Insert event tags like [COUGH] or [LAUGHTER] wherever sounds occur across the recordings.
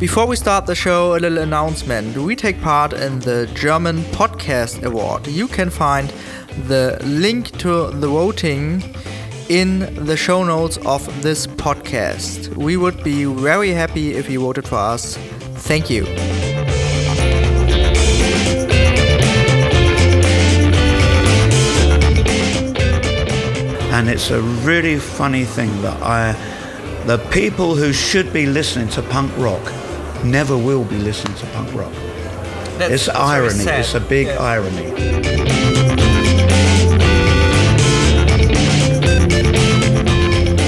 Before we start the show, a little announcement. We take part in the German Podcast Award. You can find the link to the voting in the show notes of this podcast. We would be very happy if you voted for us. Thank you. and it's a really funny thing that I, the people who should be listening to punk rock, never will be listening to punk rock. That's- it's that's irony. It's a big Yeah. irony.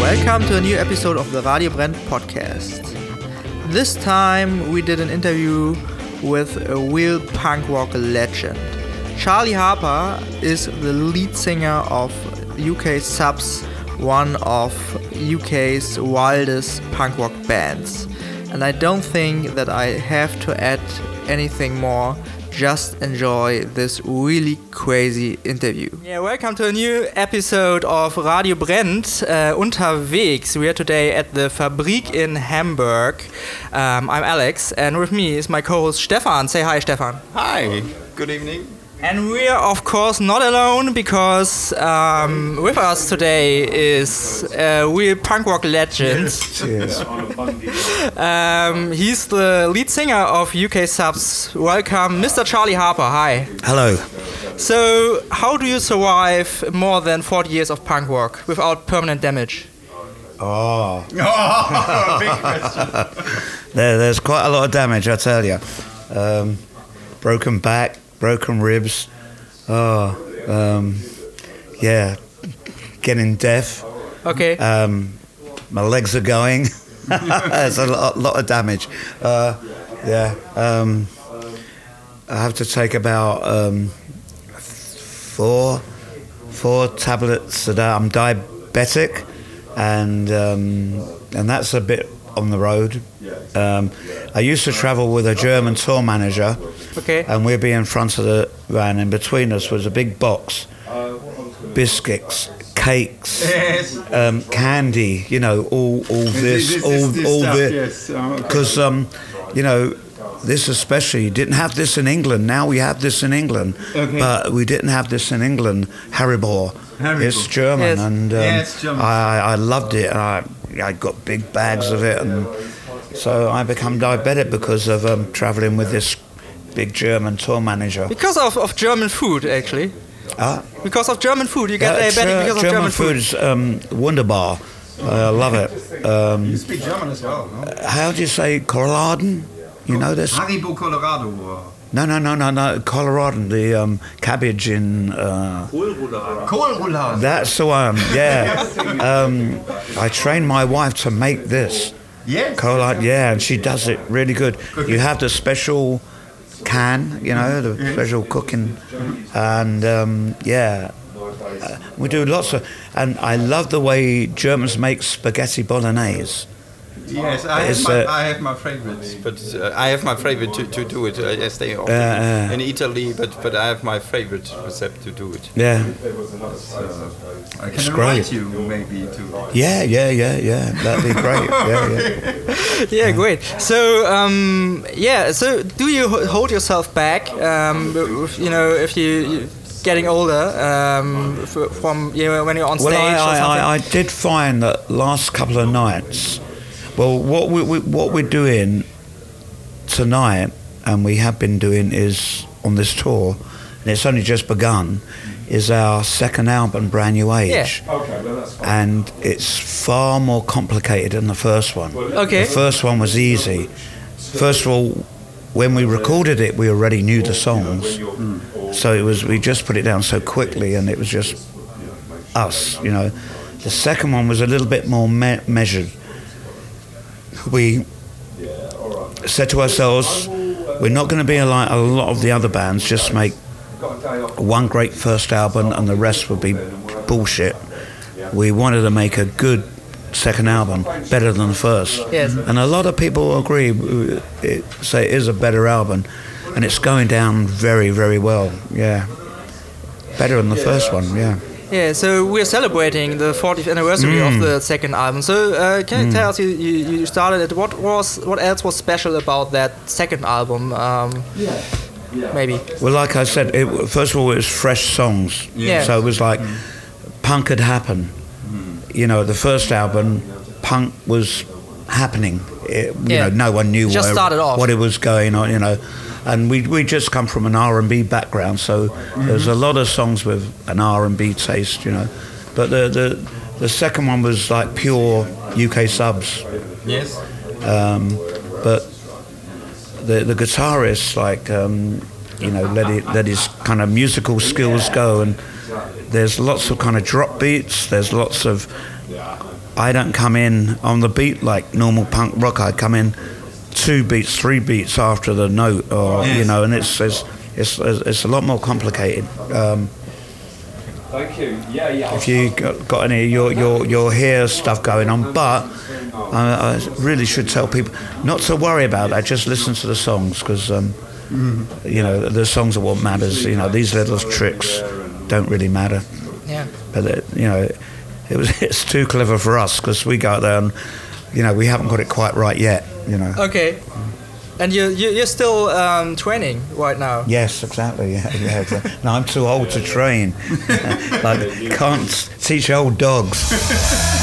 Welcome to a new episode of the Radio Brand podcast. This time we did an interview with a real punk rock legend. Charlie Harper is the lead singer of UK Subs, one of UK's wildest punk rock bands. And I don't think that I have to add anything more. Just enjoy this really crazy interview. Yeah, welcome to a new episode of Radio Brennt uh, unterwegs. We are today at the Fabrik in Hamburg. Um, I'm Alex, and with me is my co-host Stefan. Say hi, Stefan. Hi, good evening. And we are, of course, not alone because um, with us today is a real punk rock legend. Cheers. Um, he's the lead singer of UK Subs. Welcome, Mr. Charlie Harper. Hi. Hello. So, how do you survive more than 40 years of punk rock without permanent damage? Oh, [LAUGHS] Big question. there, there's quite a lot of damage, I tell you. Um, broken back, broken ribs. Oh, um, yeah, getting deaf. Okay. Um, my legs are going. [LAUGHS] There's a lot, lot of damage. Uh, yeah. Um, I have to take about um, four four tablets a day. I'm diabetic, and um, and that's a bit on the road. Um, I used to travel with a German tour manager, okay. and we'd be in front of the van, and between us was a big box, biscuits, cakes, Yes. um, candy, you know, all all this, This- this- all this all stuff, this, yes. Because um, you know. This especially didn't have this in England. Now we have this in England, Okay. but we didn't have this in England. Haribo, Haribo. it's German, Yes. and um, Yeah, it's German. I, I loved it. And I I got big bags of it, and so I become diabetic because of um, traveling with this big German tour manager. Because of, of German food, actually. Ah, Because of German food, you get Yeah, diabetic Ger- because of German, German food. food is um, wunderbar. I love it. Um, You speak German as well, no? how do you say Colorado? You know this? Haribo, Colorado. No, no, no, no, no. Colorado, the um, cabbage in. Uh, that's the one. Yeah. [LAUGHS] um, I trained my wife to make this. Yes. Colorado, yeah, and she does it really good. You have the special can, you know, the special cooking, and um, yeah, uh, we do lots of. And I love the way Germans make spaghetti bolognese. Yes, I have, my, uh, I have my favorites, but uh, I have my favorite to, to do it. I I stay often Uh, uh. in Italy, but but I have my favorite recipe to do it. Yeah, I can It's invite great. you maybe to. yeah, yeah, yeah, yeah. That'd be great. Yeah, yeah. [LAUGHS] Yeah, great. So, um, yeah. So, do you hold yourself back? Um, you know, if you you getting older, um, f- from you know when you're on stage Well, I. I, I did find that last couple of nights. Well, what we, we what we're doing tonight, and we have been doing, is on this tour, and it's only just begun. Is our second album, Brand New Age, Yeah. Okay, well, that's fine. and it's far more complicated than the first one. Okay. The first one was easy. First of all, when we recorded it, we already knew the songs, so it was we just put it down so quickly, and it was just us, you know. The second one was a little bit more me- measured. We said to ourselves, we're not going to be like a lot of the other bands, just make one great first album and the rest would be bullshit. We wanted to make a good second album, better than the first. Yes. And a lot of people agree, it, say it is a better album, and it's going down very, very well. Yeah, better than the first one. Yeah. Yeah, so we're celebrating the 40th anniversary of Mm. the second album. So uh, can you tell us you, you, you started it? What was what else was special about that second album? Um, maybe. Well, like I said, it, first of all, it was fresh songs. Yeah. So it was like punk had happened. You know, the first album, punk was happening. It, you Yeah. know, no one knew Just where- started off. what it was going on. You know, and we we just come from an R and B background, so there's a lot of songs with an R and B taste. You know, but the the the second one was like pure UK subs. Yes. Um, but the the guitarist like um, you know let it let his kind of musical skills go and there's lots of kind of drop beats there's lots of I don't come in on the beat like normal punk rock I come in two beats three beats after the note or you know and it's it's it's, it's a lot more complicated um, Thank you. Yeah, yeah. if you got, got any your your your hair stuff going on. But I, I really should tell people not to worry about that. Just listen to the songs because um, you know the songs are what matters. You know these little tricks don't really matter. Yeah. But it, you know it was [LAUGHS] it's too clever for us because we go out there and you know we haven't got it quite right yet. You know. Okay. And you, you you're still um, training right now. Yes, exactly. Yeah, yeah. exactly. No, I'm too old to train. [LAUGHS] like can't teach old dogs. [LAUGHS]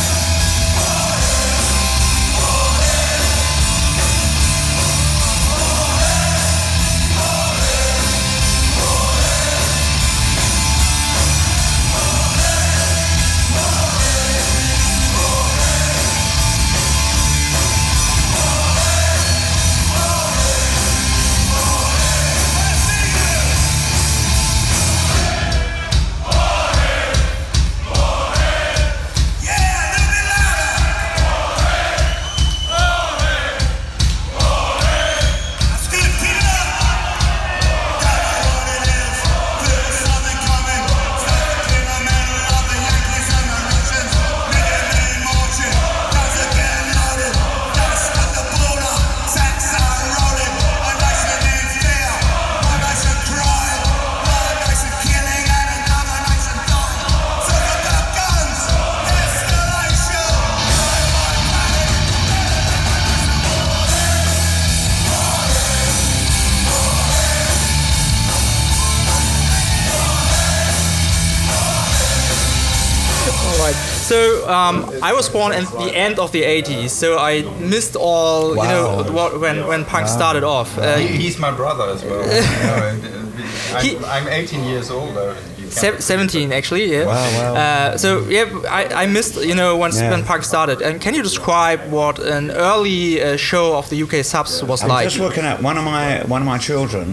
So um, I was born in the end of the 80s, so I missed all you know what, when when punk started off. Uh, He, he's my brother as well. [LAUGHS] you know, and, uh, He- I'm, I'm 18 years old You can- Se- 17 actually yeah Wow, wow. Uh, so yeah I, I missed you know once Yeah. when punk started and can you describe what an early uh, show of the UK subs was like? I'm like just working out one of my one of my children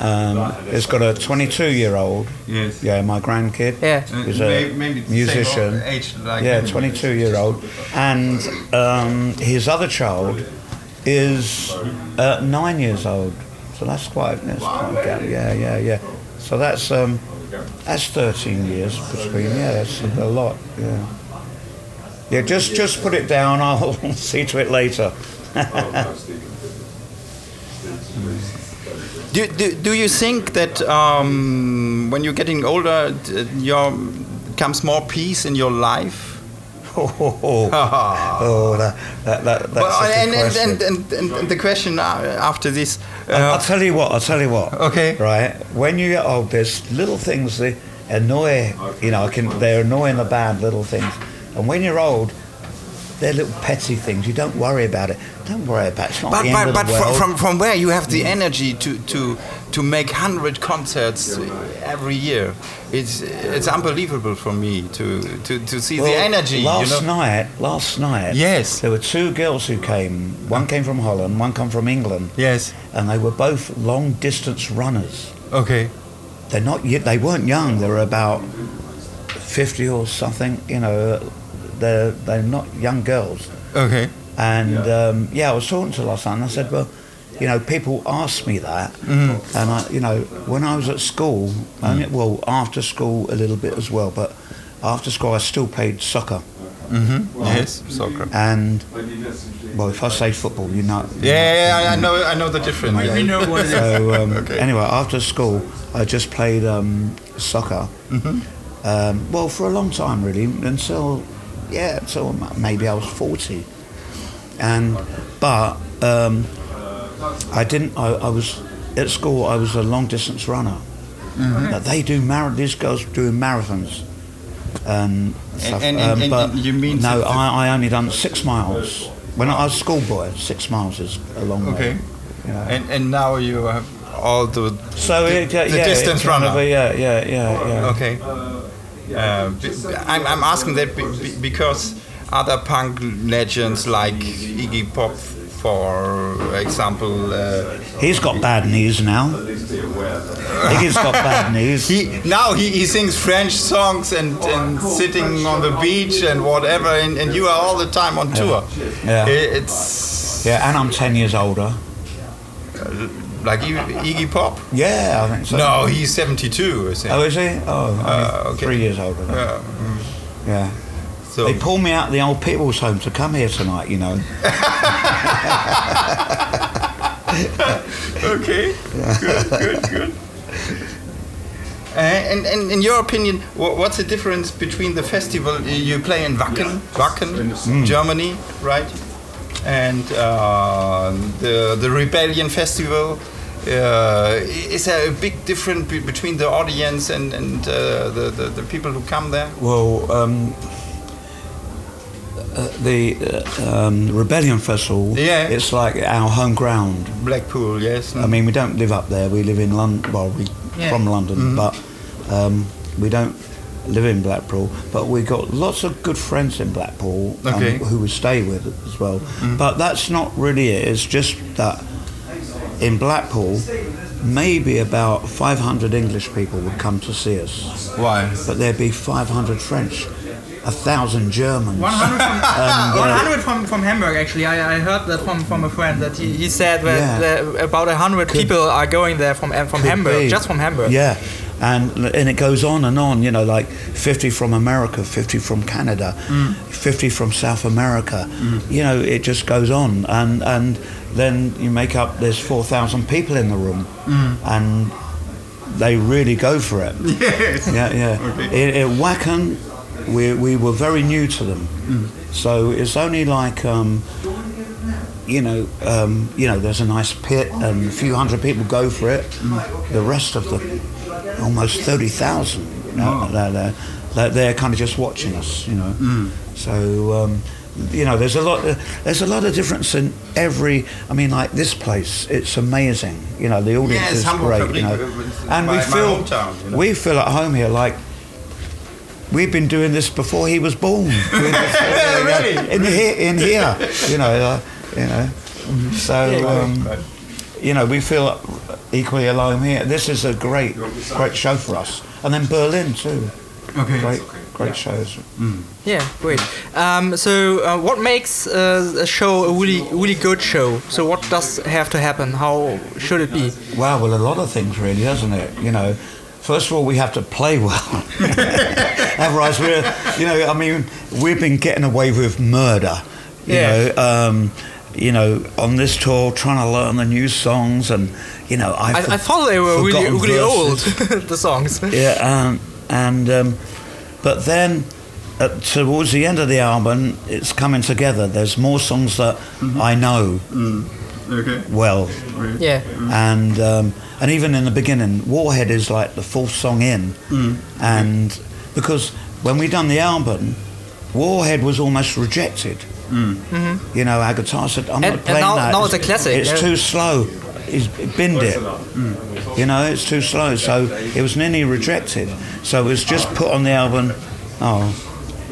um, has got a 22 year old. Yes. Yeah, my grandkid. Yeah. Who's May- a maybe the same musician. age like yeah, 22 year old, and um, his other child is uh, nine years old. So that's quite that's quite a gap. Yeah, yeah, yeah. So that's um, that's 13 years between. Yeah, that's a lot. Yeah. Yeah, just just put it down. [LAUGHS] I'll see to it later. [LAUGHS] Do, do, do you think that um, when you're getting older, d- your comes more peace in your life? [LAUGHS] Oh, oh, oh. Oh, that, that, that, that's Well, and, question. and, and, and, and the question uh, after this. I'll, Uh, I'll tell you what. I'll tell you what. Okay. Right. When you get old, there's little things that annoy. You know, can. They're annoying the bad little things. And when you're old, they're little petty things. You don't worry about it. Don't worry about it. But but, but from, from, from where you have the energy to, to, to make 100 concerts every year, it's, it's unbelievable for me to, to, to see the energy. Last you know? night, last night, Yes. there were two girls who came. One came from Holland, one came from England, Yes. and they were both long distance runners. Okay. they're not yet they weren't young they were about 50 or something you know they're they're not young girls. Okay. and um, yeah i was talking to last night and i said well you know people ask me that. And i you know when i was at school only, well after school a little bit as well but after school i still played soccer. Yes. Soccer. and well if i say football you know. Yeah, yeah, yeah, I know, I know the difference. we know what it is. So [LAUGHS] um, Okay. anyway, after school, I just played um, soccer, Um, well, for a long time, really, until yeah, so maybe I was forty, and but um, I didn't. I, I was at school. I was a long distance runner. But they do mar- These girls doing marathons. And, stuff. and- and- Um, and but you mean no? to- I, I only done six miles when I was a schoolboy. Six miles is a long way. Okay. You know. And and now you have all the So the, it, uh, the yeah, distance runner. a- yeah, yeah, yeah, yeah. Okay. Uh, b- I'm, I'm asking that be- be- because other punk legends like Iggy Pop, for example, uh, He's got bad news now. Iggy's got bad [LAUGHS] knees. he now he, he sings French songs and, and sitting on the beach and whatever, and, and you are all the time on tour. Yeah. I- It's yeah, and I'm ten years older. Like Iggy, Iggy Pop. Yeah, I think so. No, he's 72. I think. Oh, is he? Oh, Uh, okay. three years older. Than Yeah. Yeah. So They pulled me out of the old people's home to come here tonight, you know. [LAUGHS] okay, good, good, good. Uh, and, and in your opinion, what's the difference between the festival you play in Wacken, Wacken, Germany, right, and uh, the the Rebellion Festival? Uh, is there a big difference be- between the audience and, and uh, the, the, the people who come there? Well, um, uh, the uh, um, Rebellion Festival, Yeah. it's like our home ground. Blackpool, yes. I mean, we don't live up there. We live in London. Well, we Yeah. from London, but um, we don't live in Blackpool. But we got lots of good friends in Blackpool um, who we stay with as well. But that's not really it. It's just that in Blackpool, maybe about 500 English people would come to see us, Why? but there'd be 500 French, a thousand Germans. 100 from, [LAUGHS] uh, 100 uh, from, from Hamburg actually. I, I heard that from, from a friend that he, he said that, Yeah. that about 100 people are going there from uh, from Hamburg, be. just from Hamburg. Yeah. And, and it goes on and on, you know, like 50 from America, 50 from Canada, mm. 50 from South America. Mm. You know, it just goes on. And, and then you make up, there's 4,000 people in the room. Mm. And they really go for it. [LAUGHS] Yes. Yeah, yeah. [LAUGHS] In, in Wacken, we, we were very new to them. So it's only like, um, you know, um, you know, there's a nice pit and a few hundred people go for it. The rest of the, almost 30,000, you know, they're, they're, they're, they're kind of just watching us, you know. So, um, you know, there's a lot. There's a lot of difference in every. I mean, like this place, it's amazing. You know, the audience Yes, is great. You know, uh, and we feel hometown, you know. we feel at home here. Like we've been doing this before he was born. We're just, uh, Really? in here, in here. You know, uh, you know. So. Um, you know, we feel equally at home here. This is a great, great show for us. And then Berlin too. Okay. Great, great shows. Yeah, great. Um, so, uh, what makes uh, a show a really, really good show? So, what does have to happen? How should it be? Wow, well, a lot of things really, doesn't it? You know, first of all, we have to play well. [LAUGHS] Otherwise, we're, you know, I mean, we've been getting away with murder. You Yeah. know, um, you know, on this tour, trying to learn the new songs, and you know, I, I've I thought they were really, really old. [LAUGHS] the songs. [LAUGHS] Yeah, um, and um, but then uh, towards the end of the album, it's coming together. There's more songs that I know Okay. well, Yeah. and um, and even in the beginning, Warhead is like the fourth song in, and because when we done the album, Warhead was almost rejected. You know, our guitar said, "I'm And- not and playing now- that. now it's a classic, It's yeah. too slow. He's binned it. You know, it's too slow. So it was nearly rejected. So it was just put on the album. Oh,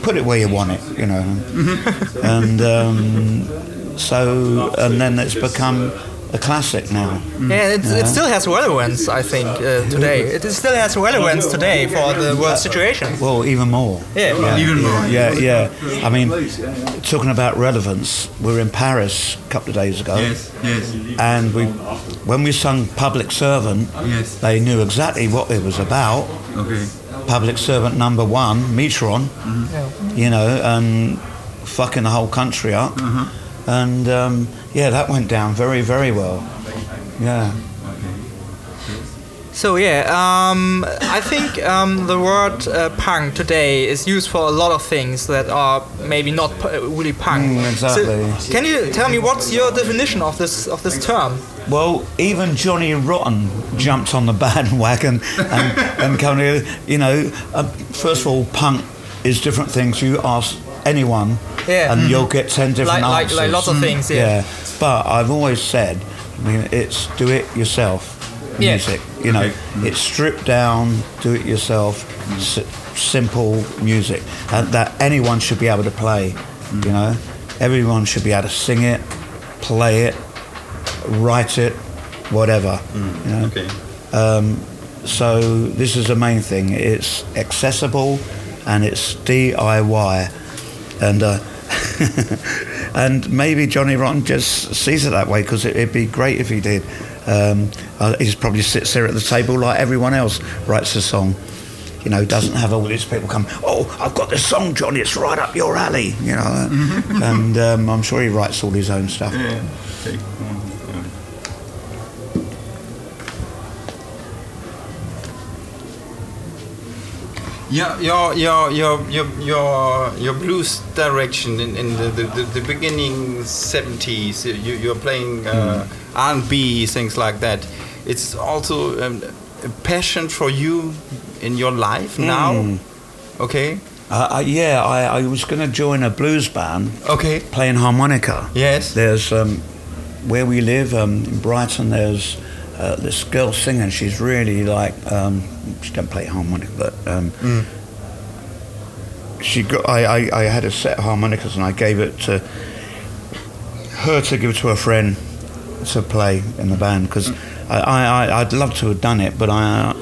put it where you want it. You know, [LAUGHS] and um, so and then it's become a classic now. Yeah, it, it still has relevance, I think, uh, today. It still has relevance today for the world situation. Well, even more. Yeah. Even more. Yeah, yeah. I mean, talking about relevance, we were in Paris a couple of days ago, Yes. Yes. and we, when we sung "Public Servant," Yes. they knew exactly what it was about. Okay. Public Servant number one, Macron, you know, and fucking the whole country up, and um, yeah, that went down very, very well. Yeah. So yeah, um, I think um, the word uh, punk today is used for a lot of things that are maybe not really punk. Mm, exactly. So can you tell me what's your definition of this of this term? Well, even Johnny Rotten jumped on the [LAUGHS] bandwagon and, and kind of, you know, uh, first of all, punk is different things. You ask anyone, Yeah. and mm-hmm. you'll get ten different Like like, answers. like lots of things. Yeah. yeah. But I've always said, I mean, it's do it yourself Yeah. music. You know, mm-hmm. it's stripped down, do it yourself, mm-hmm. s- simple music and that anyone should be able to play. You know, everyone should be able to sing it, play it, write it, whatever. You know. Okay. Um, so this is the main thing. It's accessible and it's DIY, and uh, [LAUGHS] and maybe Johnny Rotten just sees it that way because it, it'd be great if he did. Um, uh, he probably sits there at the table like everyone else writes a song. You know, doesn't have all these people come. Oh, I've got this song, Johnny. It's right up your alley. You know, and um, I'm sure he writes all his own stuff. Yeah. Okay. Your your your your your your, blues direction in, in the, the, the, the beginning seventies. You you're playing uh, R&B things like that. It's also um, a passion for you in your life now. Okay. Uh, I, yeah, I, I was going to join a blues band Okay. playing harmonica. Yes. There's um, where we live um, in Brighton. There's uh, this girl singing. She's really like um, she don't play harmonica, but um, she got. I, I, I had a set of harmonicas and I gave it to her to give to a friend to play in the band because I, I, I I'd love to have done it, but I.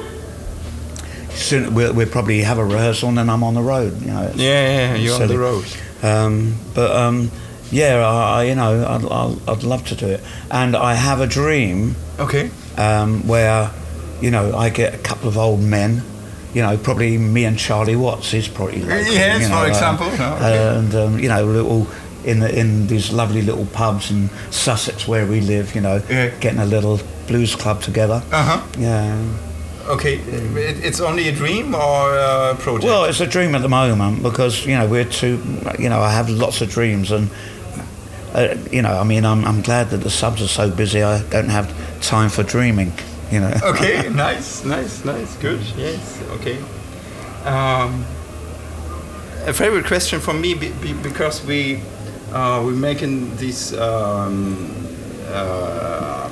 Soon we'll, we'll probably have a rehearsal and then I'm on the road. You know. Yeah, yeah, you're on the road. um, but um, yeah, I, I, you know, I'd, I'd, I'd love to do it, and I have a dream Okay. Um, where, you know, I get a couple of old men, you know, probably me and Charlie Watts. is probably local, Yes, you know, for uh, example. Oh, okay. and um, you know, little in the, in these lovely little pubs in Sussex where we live, you know, Yeah. getting a little blues club together. Uh huh. Yeah. Okay. It's only a dream or a project. Well, it's a dream at the moment because you know we're too. You know, I have lots of dreams, and uh, you know, I mean, I'm, I'm glad that the subs are so busy. I don't have time for dreaming. You know. okay, [LAUGHS] nice, nice, nice, good. Yes, okay. Um, a favorite question for me be, be, because we uh, we're making these um, uh,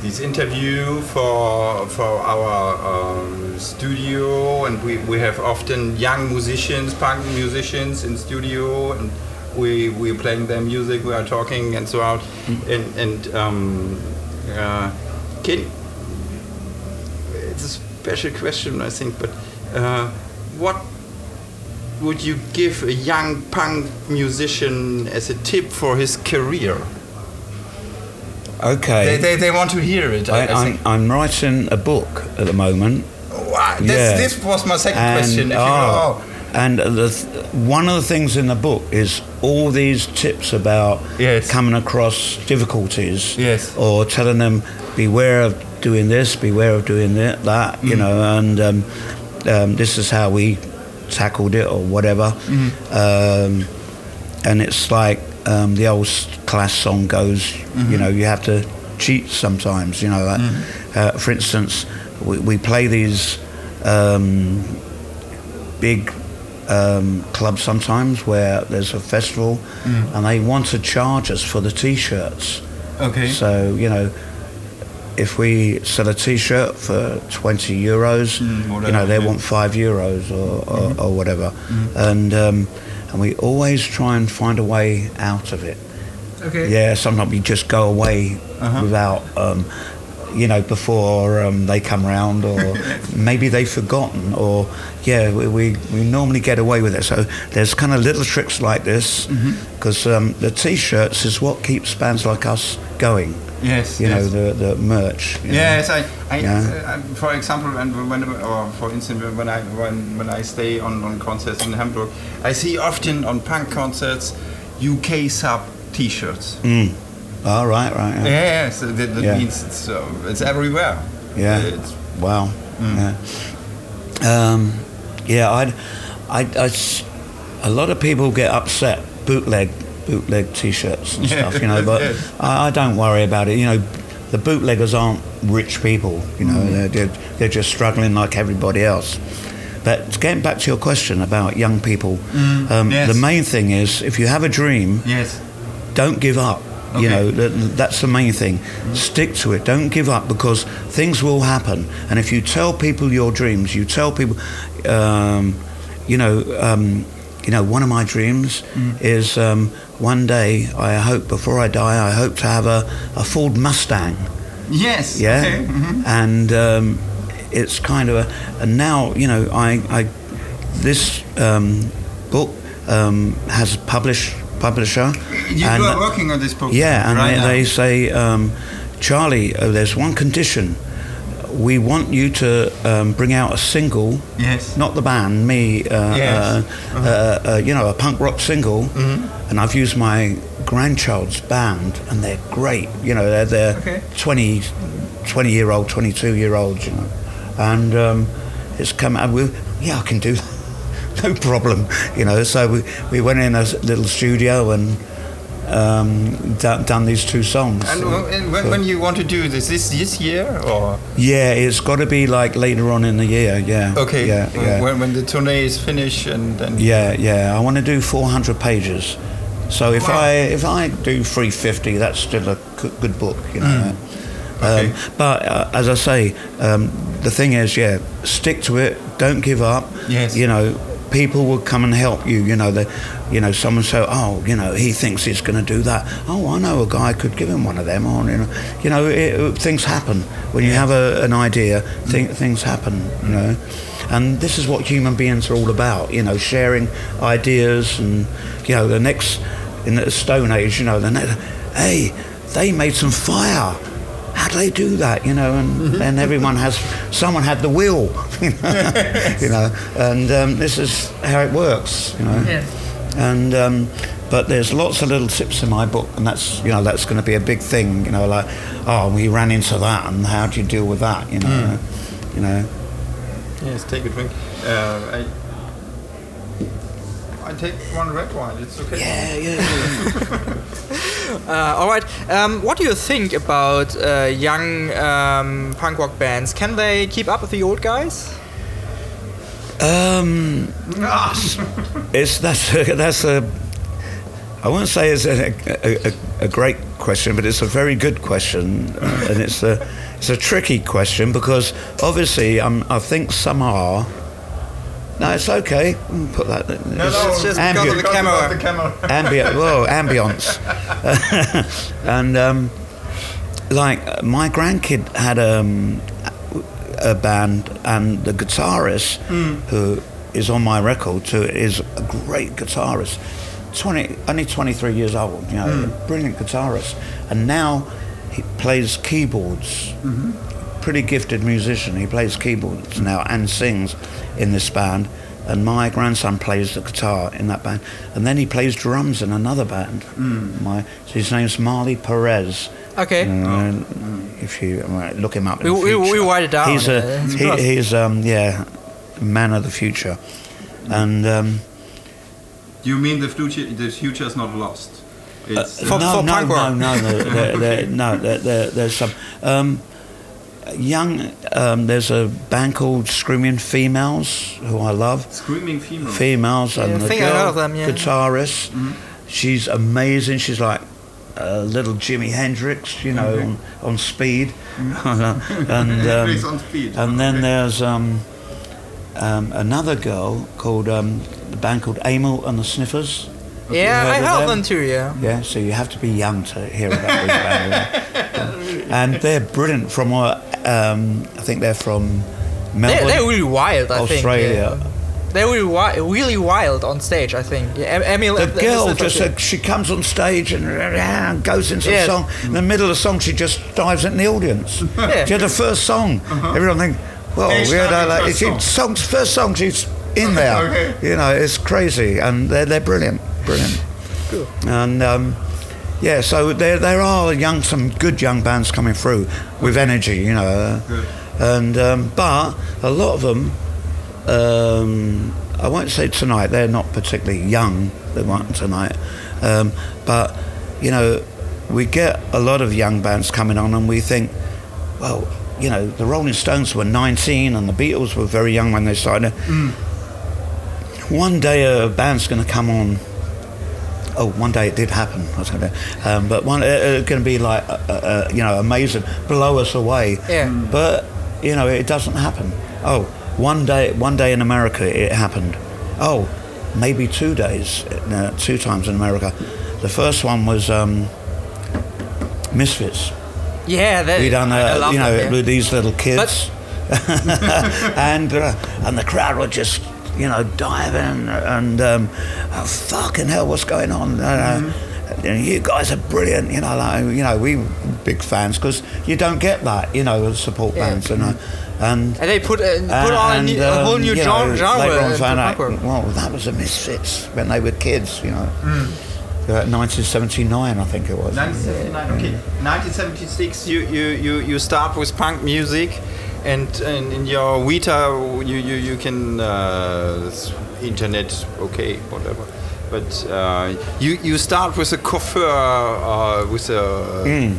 this interview for for our um, studio, and we, we have often young musicians, punk musicians in studio, and we we're playing their music, we are talking, and so out, and and um, uh, can it's a special question, I think, but uh, what would you give a young punk musician as a tip for his career? Okay. They, they, they want to hear it. I, I, I I'm. I'm writing a book at the moment. Wow, this, Yeah. this was my second And, question. If you oh, oh, and the th- one of the things in the book is all these tips about Yes. coming across difficulties, Yes. or telling them beware of doing this, beware of doing that, that Mm. you know, and um, um, this is how we tackled it, or whatever. Mm-hmm. Um, and it's like um, the old Clash song goes, Mm-hmm. you know, you have to cheat sometimes. You know, like, uh, for instance, we, we play these um, big um, clubs sometimes where there's a festival, and they want to charge us for the T-shirts. okay. So you know, if we sell a T-shirt for 20 euros, Mm, you know they yeah. want five euros or, or, or whatever, and um, and we always try and find a way out of it. Okay. Yeah, sometimes we just go away Uh-huh. without, um, you know, before um, they come round, or [LAUGHS] maybe they've forgotten, or yeah, we, we, we normally get away with it. So there's kind of little tricks like this, Mm-hmm. because um, the T-shirts is what keeps bands like us going. Yes, You know, the the merch. know. Yes, I, I, Yeah. uh, for example, and when, or for instance, when I when, when I stay on, on concerts in Hamburg, I see often on punk concerts UK sub T-shirts. Mm. Oh, right, right. Yeah, Yeah. yeah so that, that Yeah. means it's, uh, it's everywhere. Yeah. It's- Wow. Yeah. Um, yeah. I, I, I s- a lot of people get upset bootleg bootleg T-shirts and Yeah, stuff. You know, but [LAUGHS] yes. I, I don't worry about it. You know, the bootleggers aren't rich people. You know, Mm. they're, they're they're just struggling like everybody else. But getting back to your question about young people, um, Mm. yes. the main thing is if you have a dream, Yes. don't give up. You Okay. know, that, that's the main thing. Stick to it. Don't give up because things will happen. And if you tell people your dreams, you tell people, um, you know, um, you know, one of my dreams is um, one day I hope before I die I hope to have a, a Ford Mustang. Yes. Yeah, Okay. mhm. and um, it's kind of a. And now you know, I, I this um, book um, has a publish publisher. You and- are working on this book. yeah, and right they, they say, um, Charlie, uh, there's one condition. We want you to um, bring out a single, Yes. not the band, me, uh, Yes. uh, uh, uh, you know, a punk rock single. Mm-hmm. And I've used my grandchild's band, and they're great. You know, they're, they're Okay. 20, 20 year old, 22 year olds, you know. And um, it's come out with, yeah, I can do that. [LAUGHS] no problem, you know. So we, we went in a little studio and um, done, done these two songs. And when, and when, when you want to do this, this this year or yeah, it's got to be like later on in the year. Yeah. okay? Yeah. Yeah. When, when the tourney is finished and then yeah. Yeah. I want to do 400 pages. So if Wow. I if I do 350, that's still a good, good book, you know. Okay. Um, but uh, as I say, um, the thing is, yeah, stick to it. Don't give up. Yes. You know, people will come and help you. You know, the, you know, someone say, oh, you know, he thinks he's going to do that. Oh, I know a guy could give him one of them. Or you know, you know, it, things happen when you have a, an idea. Mm. Th- things happen. You know, and this is what human beings are all about. You know, sharing ideas and you know, the next in the Stone Age. You know, the next, hey, they made some fire how do they do that? You know, and then everyone has, someone had the will, [LAUGHS] you know, you know and um, this is how it works, you know. Yes. And um, but there's lots of little tips in my book, and that's you know that's going to be a big thing, you know, like oh we ran into that, and how do you deal with that, you know, you know. yes, take a drink. Uh, I I take one red wine. It's okay. Yeah, yeah. [LAUGHS] Uh, all right. Um, what do you think about uh, young um, punk rock bands? Can they keep up with the old guys? Um, it's that's a, [LAUGHS] that's a. I won't say it's a, a, a, a great question, but it's a very good question, uh, and it's a it's a tricky question because obviously um, I think some are. No, it's okay. Put that. No, no, It's just ambient- because of the camera. The camera. ambient, well, ambience, [LAUGHS] and um, like my grandkid had um, a band, and the guitarist who is on my record too is a great guitarist. Twenty, only twenty three years old, you know, brilliant guitarist, and now he plays keyboards. Pretty gifted musician. He plays keyboards now and sings in this band. And my grandson plays the guitar in that band, and then he plays drums in another band. My so his name's Marley Perez. Okay. Uh, If you uh, look him up, in We- the we- we future. write it down, He's uh, a it's he, he's um yeah, man of the future, and um, You mean the future? The future is not lost. It's, For- no, for no, punk no, rock. no, no, there, there, [LAUGHS] no, there, there, there's some um, young. Um, there's a band called Screaming Females who I love. screaming female. Females Yeah, and I the think girl heard of them, yeah. guitarist. Mm-hmm. She's amazing. She's like a little Jimi Hendrix, you know, on, on speed. [LAUGHS] and [LAUGHS] um, on speed. and then Okay. there's um, um, another girl called um, the band called Amyl and the Sniffers. Yeah, I heard them? them too. Yeah. Yeah, so you have to be young to hear about these bands. [LAUGHS] and they're brilliant from what um, I think they're from They're, Melbourne, they're really wild. I Australia. think. Yeah. They're really, wi- really wild on stage. I think. Yeah, Em- Amyl. The girl Sniffers, just yeah. uh, she comes on stage and uh, goes into Yes. the song. In the middle of the song, she just dives in the audience. [LAUGHS] Yeah. She had the first song. Everyone think, well, Hey, we had starting uh, like, first she, song. songs, first song, she's in [LAUGHS] there. Okay. You know, it's crazy, and they're they're brilliant, brilliant. Cool. And um, yeah, so there there are young some good young bands coming through with energy. You know, and um, but a lot of them, um, I won't say tonight. They're not particularly young. The one tonight, um, but you know, we get a lot of young bands coming on, and we think, well, you know, the Rolling Stones were 19, and the Beatles were very young when they started. One day, a band's going to come on oh, one day it did happen. I was going to, um, but one it's going to be like, uh, uh, you know, amazing, blow us away. Yeah. But you know, it doesn't happen. Oh, one day, one day in America it happened. Oh, maybe two days, uh, two times in America. The first one was um, Misfits. Yeah, that, We done, uh, you know, that, yeah. with these little kids, [LAUGHS] and uh, and the crowd were just, you know, diving and um, oh, fucking hell, what's going on? Uh, Mm-hmm. and you guys are brilliant, you know. Like, you know, we big fans because you don't get that, you know, with support Yeah. bands and uh, and. And they put uh, put on a, and, new, a whole um, new you genre. know, genre later on found out, well, that was the Misfits when they were kids, you know. Mm. Uh, 1979, I think it was. 1979. Okay. 1976. You you you you start with punk music, and, and in your Vita you you you can uh, internet okay whatever. But uh, you you start with a coiffure uh, with a Mm.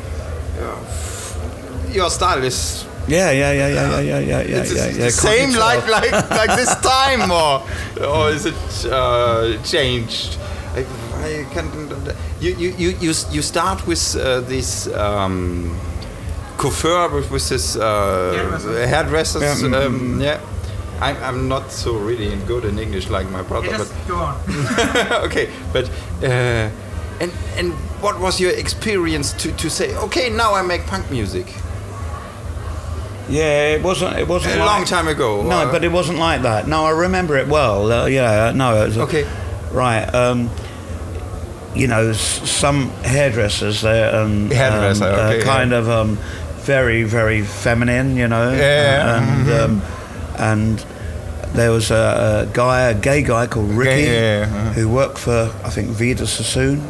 your style is Yeah, yeah, yeah, yeah, yeah, yeah, yeah, yeah, yeah, yeah. same like like like this [LAUGHS] time or or is it uh, changed? I, I can't. You you you you, you start with uh, this. Um, coiffure with, with this uh, hairdressers. Yeah, mm, um, yeah. I'm, I'm not so really good in English like my brother, but go on. [LAUGHS] okay, but uh, and and what was your experience to, to say? Okay, now I make punk music. Yeah, it wasn't. It wasn't A like, long time ago. No, uh, but it wasn't like that. No, I remember it well. Uh, yeah, no. It was, Okay. Right. Um, you know, s- some hairdressers there um, Hairdresser, um, okay, uh, yeah. kind of um, very, very feminine. You know. Yeah, And um, and there was a, a guy, a gay guy called Ricky, yeah, yeah, uh-huh. who worked for I think Vidal Sassoon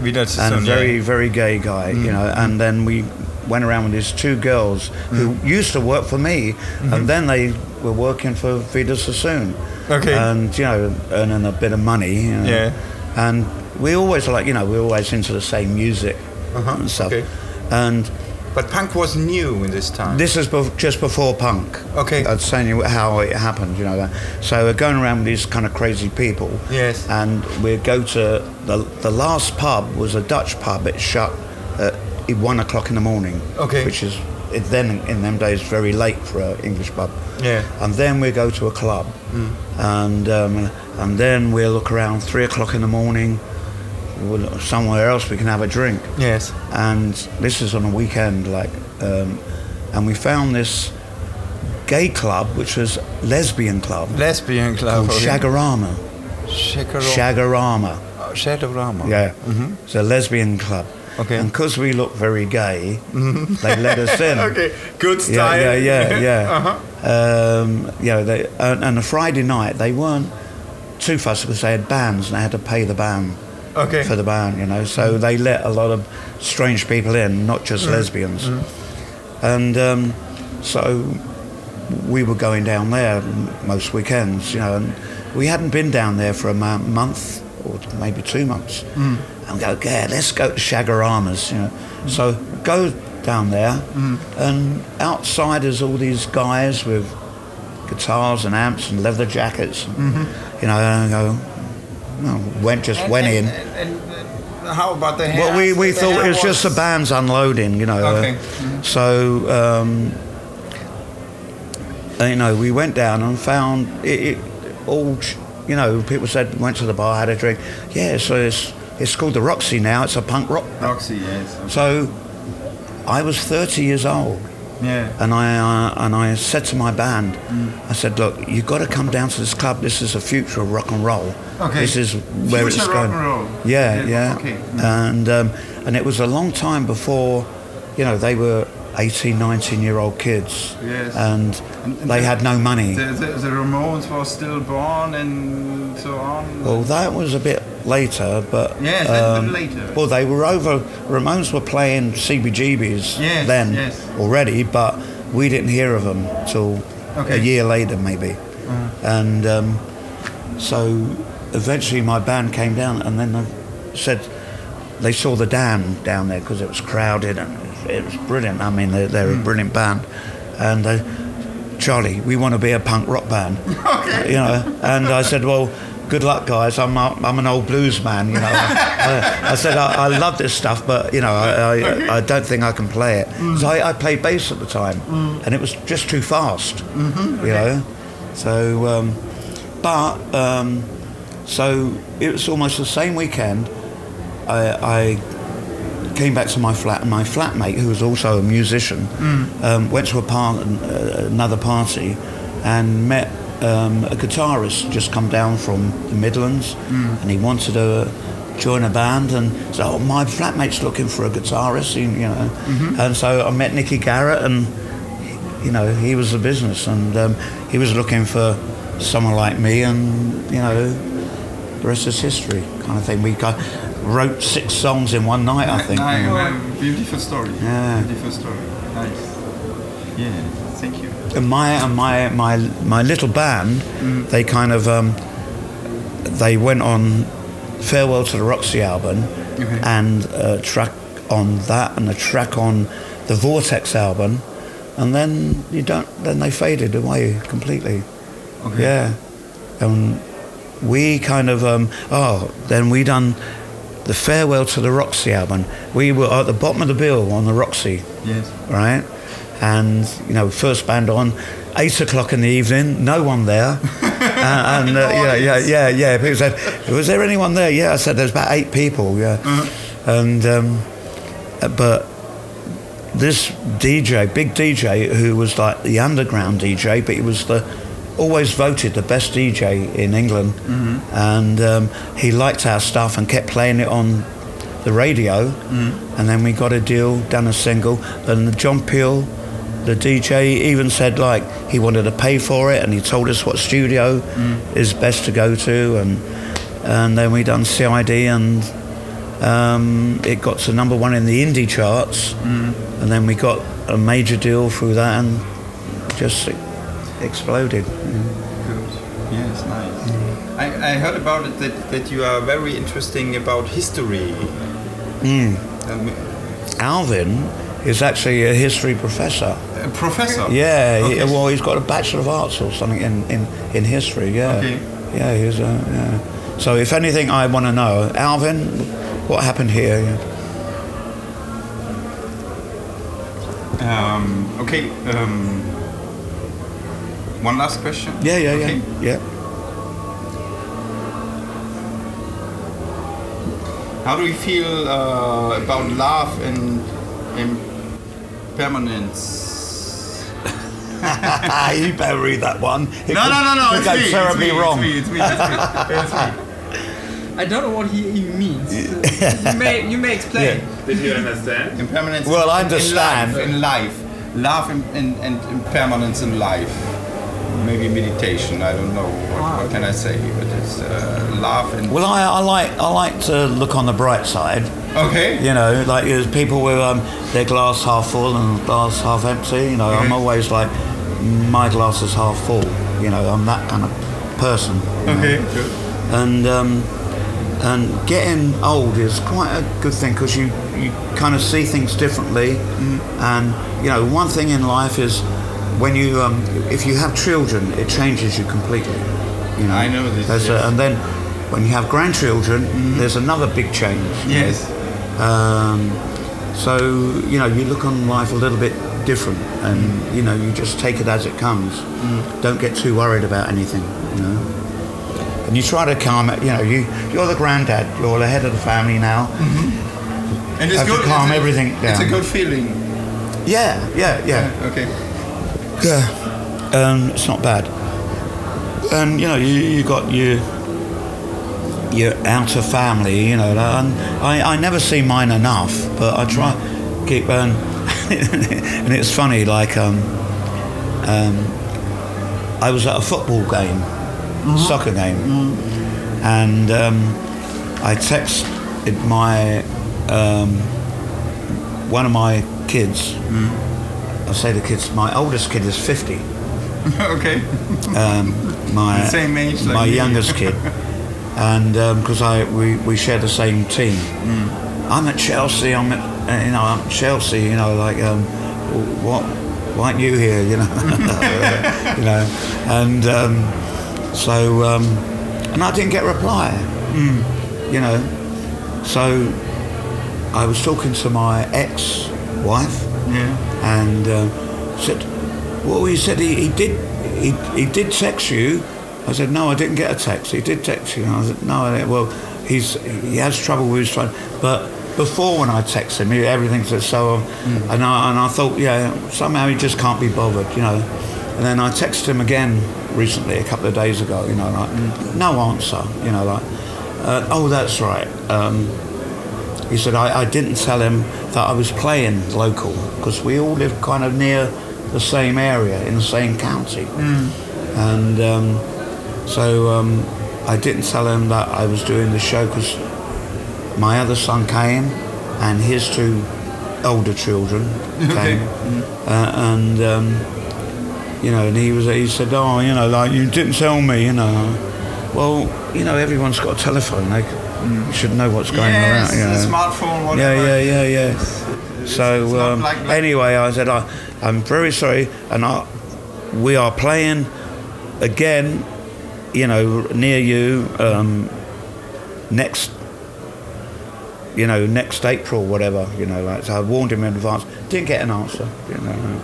Vida don't and a very very gay guy you know Mm-hmm. and then we went around with these two girls who Mm-hmm. used to work for me and then they were working for Vidal Sassoon Okay. and you know earning a bit of money you know. Yeah. and we always like you know we were always into the same music Uh-huh, and stuff okay. and But punk was new in this time. this is just before punk. Okay. I'm saying you how it happened, you know. That. So we're going around with these kind of crazy people. Yes. And we go to the the last pub was a Dutch pub. It shut at one o'clock in the morning. Okay. Which is it then in them days very late for an English pub. Yeah. And then we go to a club, Mm. and um, and then we'll look around three o'clock in the morning. We'll, somewhere else we can have a drink yes. and this is on a weekend like um, and we found this gay club which was lesbian club Lesbian club. called. Shagarama Shagaro- Shagarama Oh, Shadowrama. yeah it's a lesbian club Okay. and because we look very gay they let us in [LAUGHS] Okay. Good yeah style. yeah yeah [LAUGHS] yeah uh-huh. um, know they and, and a Friday night they weren't too fussy because they had bands and they had to pay the band Okay. for the band, you know. So mm. they let a lot of strange people in, not just mm. lesbians. Mm. And um, so we were going down there most weekends, you know, and we hadn't been down there for a mo- month or maybe two months. And go, yeah, let's go to Chaguaramas, you know. So go down there, and outside is all these guys with guitars and amps and leather jackets, mm-hmm. you know, and I go, no, went just went in. And, and, uh, how about the? Well, we, we thought it was just the band's unloading, you know. uh, Okay. So, um, uh, you know, we went down and found it, it all, you know, people said, went to the bar, had a drink. Yeah, so it's, it's called the Roxy now. It's a punk rock. Roxy, yes. So I was 30 years old. Yeah. And I uh, and I said to my band, I said, look, you've got to come down to this club. This is the future of rock and roll. Okay. This is where Future it's rock going. and roll. Yeah, Yeah, yeah. okay. And um, and it was a long time before, you know, they were 18, 19 year old kids. Yes. And, And- and they the- had no money. The, the, the Ramones were still born and so on. Well, that was a bit later, but Yes, that's a bit um, later. Well, they were over. Ramones were playing CBGBs Yes, then yes. already, but we didn't hear of them till Okay. a year later, maybe. And um, so eventually my band came down, and then they said they saw the Damned down there because it was crowded and it was brilliant. I mean, they're, they're a brilliant band, and they, Charlie, we want to be a punk rock band, [LAUGHS] you know. And I said, well. Good luck, guys. I'm I'm an old blues man, you know. I, I said I, I love this stuff, but you know I, I, don't think I can play it. So I, I played bass at the time, and it was just too fast, you know. So, um, but um, so it was almost the same weekend. I, I came back to my flat, and my flatmate, who was also a musician, um, went to a part, uh, another party, and met um, a guitarist just come down from the Midlands, and he wanted to join a band, and so oh, my flatmate's looking for a guitarist, you you know, and so I met Nicky Garratt, and you know he was the business, and um, he was looking for someone like me, and you know the rest is history kind of thing. We got, wrote six songs in one night, I think. [LAUGHS] Nice, uh, beautiful story. Yeah. Beautiful story. Nice. Yeah, thank you. And my and my my my little band, they kind of um, they went on farewell to the Roxy album, and a track on that, and a track on the Vortex album, and then you don't. Then they faded away completely. Okay. Yeah, and we kind of um, oh then we done the farewell to the Roxy album. We were at the bottom of the bill on the Roxy Yes. right? And you know, first band on, eight o'clock in the evening, no one there, and, [LAUGHS] and uh, yeah, yeah, yeah, yeah. People said, "Was there anyone there?" Yeah, I said, "There's about eight people." Yeah, and um, uh, but this DJ, big DJ, who was like the underground DJ, but he was the always voted the best DJ in England, and um, he liked our stuff and kept playing it on the radio, and then we got a deal, done a single, and John Peel, the DJ, even said like he wanted to pay for it, and he told us what studio is best to go to, and and then we done CID, and um, it got to number one in the indie charts, and then we got a major deal through that, and just exploded. Good. Yes, nice. I, I heard about it that, that you are very interesting about history. Um, Alvin is actually a history professor. A professor. Yeah, he, well, he's got a Bachelor of Arts or something in, in, in history, yeah. Okay. Yeah, he's a, yeah. So if anything I want to know, Alvin, what happened here? Yeah. Um, okay. Um, one last question. Yeah, yeah, Okay. yeah. Yeah. How do you feel uh, about love and, and permanence? [LAUGHS] you better read that one. It No, could- no, no, no. could It's go me. It's terribly me. wrong. It's me. It's me. It's me. [LAUGHS] I don't know what he even means. you may you may explain. Did you understand? Impermanence. Well, I understand. In life, in life. love and, and, and impermanence in life. Maybe meditation. I don't know. What, what can I say? But it's uh, love and. Well, I, I like I like to look on the bright side. okay. You know, like there's people with um, their glass half full and glass half empty. You know, I'm always like, my glass is half full. You know, I'm that kind of person. know. Okay. Good. And um, and getting old is quite a good thing because you you kind of see things differently. And you know, one thing in life is when you um, if you have children, it changes you completely. You know, I know this, There's a- and then when you have grandchildren, there's another big change. Yes. Um, so you know, you look on life a little bit different, and you know, you just take it as it comes. Don't get too worried about anything. You know, and you try to calm it. You know, you you're the granddad. You're the head of the family now. And it's Have to good. calm it's a- everything It's a good feeling. Yeah, yeah, yeah, Okay. yeah. Um, it's not bad. And you know, you you got your your outer family. You know, and I I never see mine enough, but I try keep. Um, [LAUGHS] and it's funny, like um, um, I was at a football game, soccer game, and um, I texted my um, one of my kids I say the kids. My oldest kid is 50. [LAUGHS] okay. Um, my [LAUGHS] Same age like my me. youngest kid, and because I we, we share the same team. Mm. I'm at Chelsea. I'm at you know I'm Chelsea. You know like um, what why aren't you here? You know [LAUGHS] you know and um, so um, and I didn't get a reply. Mm. You know so I was talking to my ex-wife Yeah. and uh, said, "Well, he said he, he did he, he did text you." I said, "No, I didn't get a text. He did text you." And I said, "No, I, well, he's he has trouble with his phone, but." Before when I text him, he- everything's so, and I and I thought, yeah, somehow he just can't be bothered, you know. And then I texted him again recently, a couple of days ago, you know, like no answer, you know, like, uh, oh, that's right. Um, he said, I, I didn't tell him that I was playing local because we all live kind of near the same area in the same county. And um, so um, I didn't tell him that I was doing the show because my other son came and his two older children [LAUGHS] came. Uh, and, um, you know, and he was he said, oh, you know, like you didn't tell me, you know. Well, you know, everyone's got a telephone. They c- should know what's going yes, around. You know. smartphone, Yeah, whatever. yeah, yeah, yeah. it's So not um, like- anyway, I said I, I'm very sorry, and I, we are playing again. You know, near you um, next. You know, next April, whatever. You know, like so. I warned him in advance. Didn't get an answer. You know.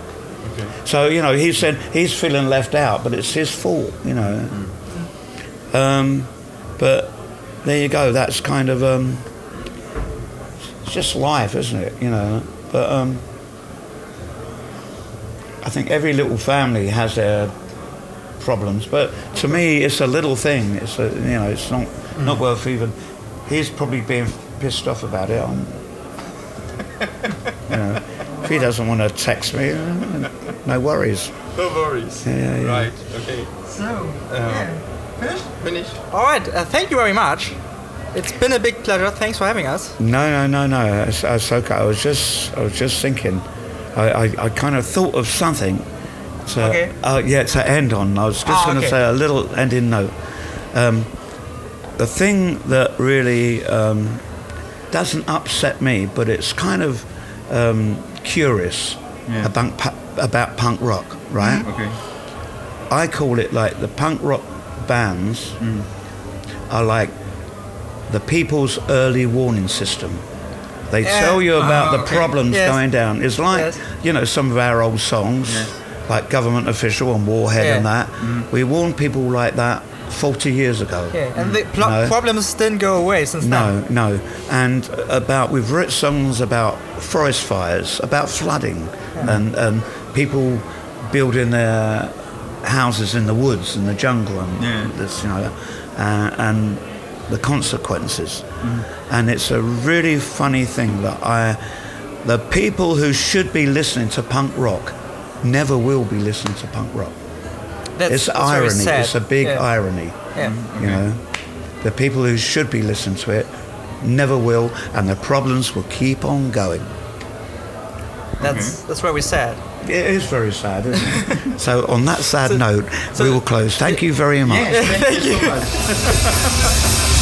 Okay. So you know, he said he's feeling left out, but it's his fault. You know. Um, but there you go. That's kind of um, it's just life, isn't it? You know. But um, I think every little family has their problems. But to me, it's a little thing. It's a, you know, it's not not worth even. He's probably being pissed off about it. I'm, you know, if he doesn't want to text me, uh, no worries. No worries. Yeah, yeah, yeah. Right. Okay. So, yeah, Finished? Finished. All right. Uh, thank you very much. It's been a big pleasure. Thanks for having us. No, no, no, no. It's, it's okay. I was just, I was just thinking. I, I, I kind of thought of something. To, Okay. Uh, yeah, to end on. I was just Ah, going to okay. say a little ending note. Um, the thing that really um, doesn't upset me, but it's kind of um, curious Yeah. about about punk rock, right? Okay. I call it like the punk rock bands Mm. are like the people's early warning system. They Yeah. tell you about Ah, the okay. problems Yes. going down. It's like Yes. you know some of our old songs, Yes. like Government Official and Warhead Yeah. and that. Mm. We warn people like that 40 years ago. Yeah, and the pl- No. problems didn't go away since then. No, no. And about we've written songs about forest fires, about flooding, and and people building their houses in the woods and the jungle, and Yeah. this, you know, uh, and the consequences. And it's a really funny thing that I, the people who should be listening to punk rock, never will be listening to punk rock. That's, it's that's very irony. sad. It's a big yeah. irony. Yeah. You mm-hmm. know, the people who should be listening to it never will, and the problems will keep on going. That's mm-hmm. that's very sad. It is very sad, isn't it? [LAUGHS] so, on that sad note, so- we will close. Thank you very much. Yes. Thank you so much. [LAUGHS]